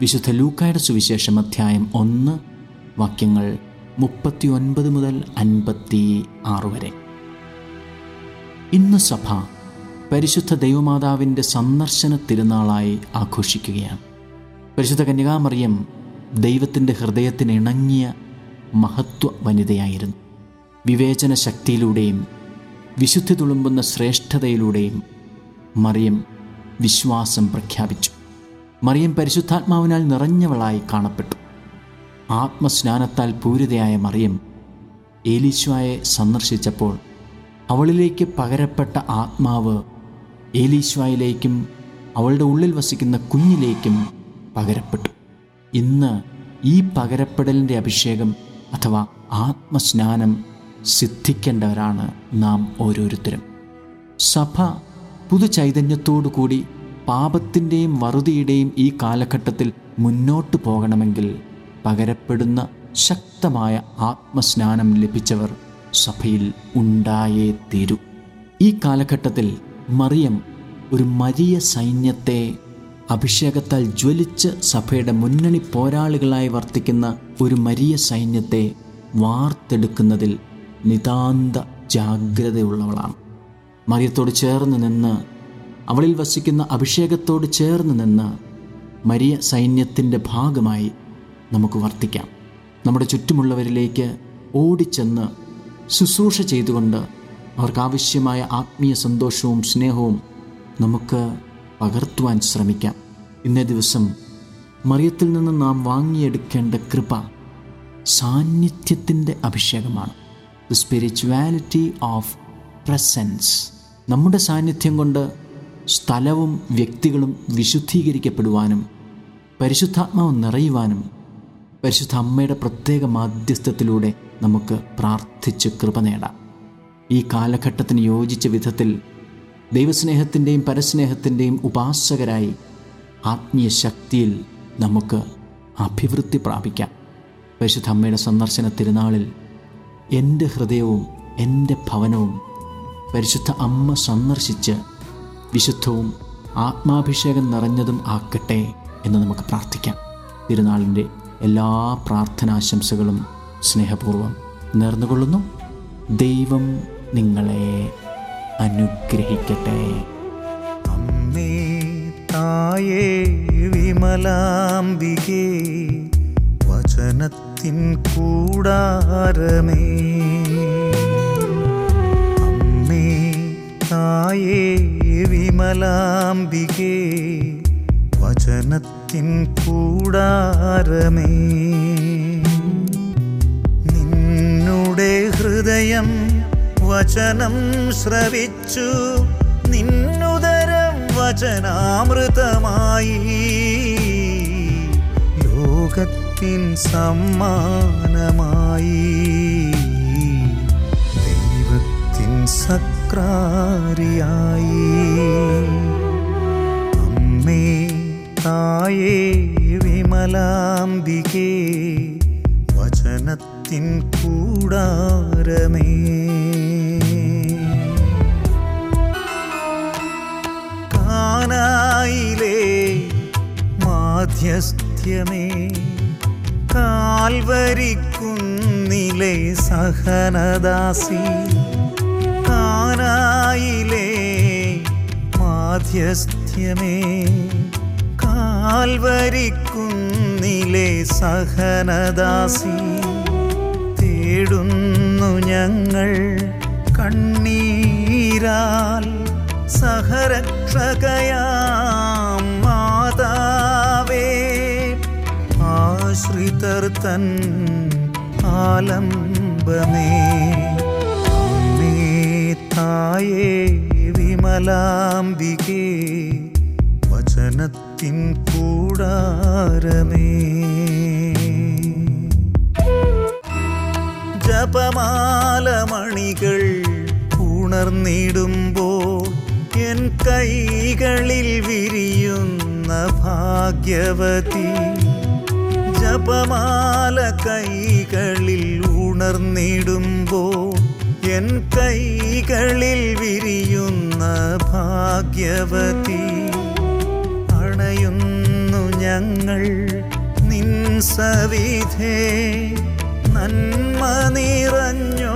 വിശുദ്ധ ലൂക്കായുടെ സുവിശേഷം അധ്യായം ഒന്ന് വാക്യങ്ങൾ മുപ്പത്തി ഒൻപത് മുതൽ അൻപത്തി ആറ് വരെ. ഇന്ന് സഭ പരിശുദ്ധ ദൈവമാതാവിന്റെ സന്ദർശന തിരുനാളായി ആഘോഷിക്കുകയാണ്. പരിശുദ്ധ കന്യകാമറിയം ദൈവത്തിന്റെ ഹൃദയത്തിന് ഇണങ്ങിയ മഹത്വ വനിതയായിരുന്നു. വിവേചന ശക്തിയിലൂടെയും വിശുദ്ധി തുളുമ്പുന്ന ശ്രേഷ്ഠതയിലൂടെയും മറിയം വിശ്വാസം പ്രഖ്യാപിച്ചു. മറിയം പരിശുദ്ധാത്മാവിനാൽ നിറഞ്ഞവളായി കാണപ്പെട്ടു. ആത്മസ്നാനത്താൽ പൂരിതയായ മറിയം ഏലീശുവായെ സന്ദർശിച്ചപ്പോൾ അവളിലേക്ക് പകരപ്പെട്ട ആത്മാവ് ഏലീശ്വായിലേക്കും അവളുടെ ഉള്ളിൽ വസിക്കുന്ന കുഞ്ഞിലേക്കും പകരപ്പെട്ടു. ഇന്ന് ഈ പകരപ്പെടലിന്റെ അഭിഷേകം അഥവാ ആത്മസ്നാനം സിദ്ധിക്കേണ്ടവരാണ് നാം ഓരോരുത്തരും. സഭ പുതു ചൈതന്യത്തോടു കൂടി പാപത്തിന്റെയും വറുതിയുടെയും ഈ കാലഘട്ടത്തിൽ മുന്നോട്ട് പോകണമെങ്കിൽ പകരപ്പെടുന്ന ശക്തമായ ആത്മസ്നാനം ലഭിച്ചവർ സഭയിൽ ഉണ്ടായേ തീരൂ. ഈ കാലഘട്ടത്തിൽ മറിയം ഒരു മരിയ സൈന്യത്തെ അഭിഷേകത്താൽ ജ്വലിച്ച് സഭയുടെ മുന്നണി പോരാളികളായി വർത്തിക്കുന്ന ഒരു മരിയ സൈന്യത്തെ വാർത്തെടുക്കുന്നതിൽ നിതാന്ത ജാഗ്രതയുള്ളവളാണ്. മറിയത്തോട് ചേർന്ന് നിന്ന് അവളിൽ വസിക്കുന്ന അഭിഷേകത്തോട് ചേർന്ന് നിന്ന് മരിയ സൈന്യത്തിന്റെ ഭാഗമായി നമുക്ക് വർത്തിക്കാം. നമ്മുടെ ചുറ്റുമുള്ളവരിലേക്ക് ഓടിച്ചെന്ന് ശുശ്രൂഷ ചെയ്തുകൊണ്ട് അവർക്കാവശ്യമായ ആത്മീയ സന്തോഷവും സ്നേഹവും നമുക്ക് പകർത്തുവാൻ ശ്രമിക്കാം. ഇന്നേ ദിവസം മറിയത്തിൽ നിന്ന് നാം വാങ്ങിയെടുക്കേണ്ട കൃപ സാന്നിധ്യത്തിന്റെ അഭിഷേകമാണ്. ദ സ്പിരിച്വാലിറ്റി ഓഫ് പ്രസൻസ് നമ്മുടെ സാന്നിധ്യം കൊണ്ട് സ്ഥലവും വ്യക്തികളും വിശുദ്ധീകരിക്കപ്പെടുവാനും പരിശുദ്ധാത്മാവ് നിറയുവാനും പരിശുദ്ധ അമ്മയുടെ പ്രത്യേക മാധ്യസ്ഥത്തിലൂടെ നമുക്ക് പ്രാർത്ഥിച്ച് കൃപ നേടാം. ഈ കാലഘട്ടത്തിന് യോജിച്ച വിധത്തിൽ ദൈവസ്നേഹത്തിന്റെയും പരസ്നേഹത്തിന്റെയും ഉപാസകരായി ആത്മീയ ശക്തിയിൽ നമുക്ക് അഭിവൃദ്ധി പ്രാപിക്കാം. പരിശുദ്ധ അമ്മയുടെ സന്ദർശന തിരുനാളിൽ എന്റെ ഹൃദയവും എന്റെ ഭവനവും പരിശുദ്ധ അമ്മ സന്ദർശിച്ച് വിശുദ്ധവും ആത്മാഭിഷേകം നിറഞ്ഞതും ആക്കട്ടെ എന്ന് നമുക്ക് പ്രാർത്ഥിക്കാം. തിരുനാളിന്റെ എല്ലാ പ്രാർത്ഥനാശംസകളും സ്നേഹപൂർവം നേർന്നുകൊള്ളുന്നു. ദൈവം നിങ്ങളെ അനുഗ്രഹിക്കട്ടെ. അമ്മേ വിമലാംബികേ വചനത്തിൻ കൂടാരമേ. അമ്മേ തായേ വിമലാംബികേ വചനത്തിൻ കൂടാരമേ. നിന്നുടെ ഹൃദയം വചനം ശ്രവിച്ചു നിന്നുദരം വചനാമൃതമായി. ലോകത്തിൻ സമ്മാനമായി ദൈവത്തിൻ സക്രാരിയായി അമ്മേ തായേ വിമലാംബികേ വചനത്തിൻ കൂടാരമേ. കാനായിലേ മാധ്യസ്ഥ്യമേ കാൽവരിക്കുന്നിലെ സഹനദാസി മാധ്യസ്ഥ്യമേ കാൽവരിക്കുന്നിലെ സഹനദാസി തേടുന്നു ഞങ്ങൾ കണ്ണീരാൽ സഹരക്ഷകയാം മാതാവേ. ആശ്രിതർ തൻ ആലംബമേ അമ്മേ വിമലാംബികേ വചനത്തിൻ കൂടാരമേ. ജപമാല മണികൾ ഉണർന്നിടുമ്പോൾ എൻ കൈകളിൽ വിരിയുന്ന ഭാഗ്യവതി ജപമാല കൈകളിൽ ഉണർന്നിടുമ്പോൾ എൻ കൈകളിൽ വിരിയുന്ന ഭാഗ്യവതി അണയുന്നു ഞങ്ങൾ നിൻ സവിധേ. നന്മ നിറഞ്ഞോരമ്മേ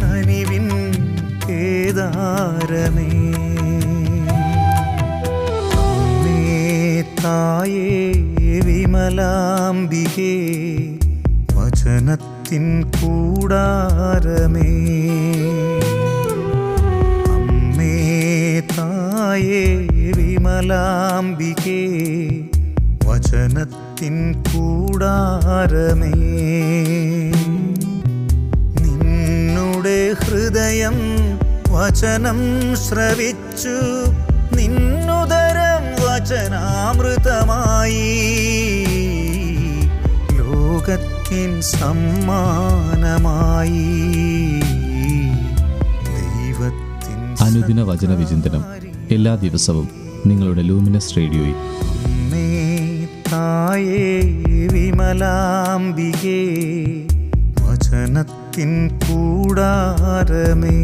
കനിവിൻ കേദാരമേ. അമ്മേ വിമലാംബികേ വചനത്തിൻ കൂടാരമേ. അമ്മേ തായേ വിമലാംബികേ വചനത്തിൻ കൂടാരമേ. നിന്നുടെ ഹൃദയം വചനം ശ്രവിച്ചു നിന്നുദരം വചനാമൃതമായി. ലോകത്തിൻ സമ്മാനമായി ദൈവത്തിൻ അനുദിന വചന വിചിന്തനം എല്ലാ ദിവസവും നിങ്ങളുടെ ലൂമിനസ് റേഡിയോയിൽ. തായേ വിമലാംബികേ വചനത്തിൻ കൂടാരമേ.